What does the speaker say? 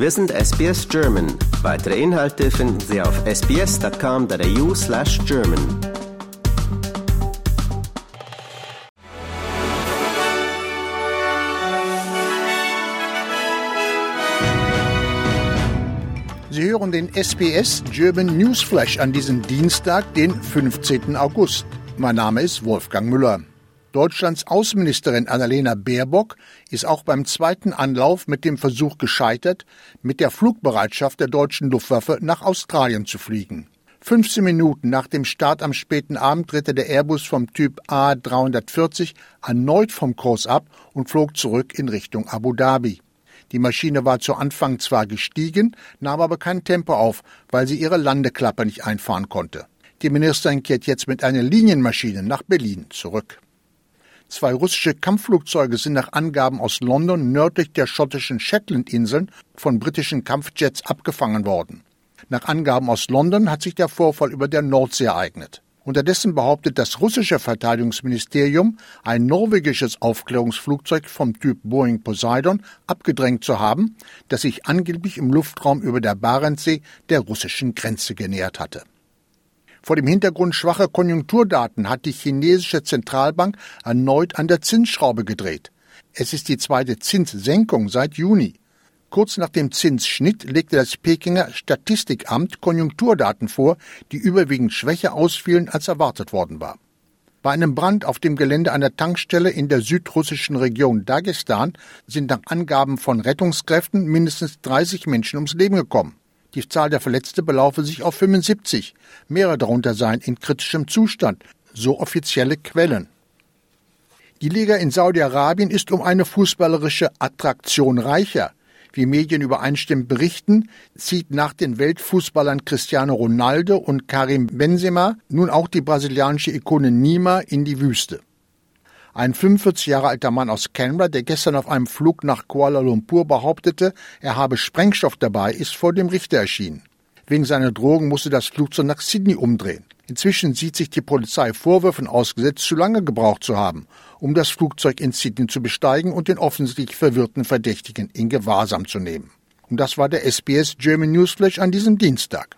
Wir sind SBS German. Weitere Inhalte finden Sie auf sbs.com.au slash German. Sie hören den SBS German Newsflash an diesem Dienstag, den 15. August. Mein Name ist Wolfgang Müller. Deutschlands Außenministerin Annalena Baerbock ist auch beim zweiten Anlauf mit dem Versuch gescheitert, mit der Flugbereitschaft der deutschen Luftwaffe nach Australien zu fliegen. 15 Minuten nach dem Start am späten Abend drehte der Airbus vom Typ A340 erneut vom Kurs ab und flog zurück in Richtung Abu Dhabi. Die Maschine war zu Anfang zwar gestiegen, nahm aber kein Tempo auf, weil sie ihre Landeklappe nicht einfahren konnte. Die Ministerin kehrt jetzt mit einer Linienmaschine nach Berlin zurück. Zwei russische Kampfflugzeuge sind nach Angaben aus London nördlich der schottischen Shetlandinseln von britischen Kampfjets abgefangen worden. Nach Angaben aus London hat sich der Vorfall über der Nordsee ereignet. Unterdessen behauptet das russische Verteidigungsministerium, ein norwegisches Aufklärungsflugzeug vom Typ Boeing Poseidon abgedrängt zu haben, das sich angeblich im Luftraum über der Barentssee der russischen Grenze genähert hatte. Vor dem Hintergrund schwacher Konjunkturdaten hat die chinesische Zentralbank erneut an der Zinsschraube gedreht. Es ist die zweite Zinssenkung seit Juni. Kurz nach dem Zinsschnitt legte das Pekinger Statistikamt Konjunkturdaten vor, die überwiegend schwächer ausfielen, als erwartet worden war. Bei einem Brand auf dem Gelände einer Tankstelle in der südrussischen Region Dagestan sind nach Angaben von Rettungskräften mindestens 30 Menschen ums Leben gekommen. Die Zahl der Verletzten belaufe sich auf 75. Mehrere darunter seien in kritischem Zustand, so offizielle Quellen. Die Liga in Saudi-Arabien ist um eine fußballerische Attraktion reicher. Wie Medien übereinstimmend berichten, zieht nach den Weltfußballern Cristiano Ronaldo und Karim Benzema nun auch die brasilianische Ikone Nima in die Wüste. Ein 45 Jahre alter Mann aus Canberra, der gestern auf einem Flug nach Kuala Lumpur behauptete, er habe Sprengstoff dabei, ist vor dem Richter erschienen. Wegen seiner Drogen musste das Flugzeug nach Sydney umdrehen. Inzwischen sieht sich die Polizei Vorwürfen ausgesetzt, zu lange gebraucht zu haben, um das Flugzeug in Sydney zu besteigen und den offensichtlich verwirrten Verdächtigen in Gewahrsam zu nehmen. Und das war der SBS German Newsflash an diesem Dienstag.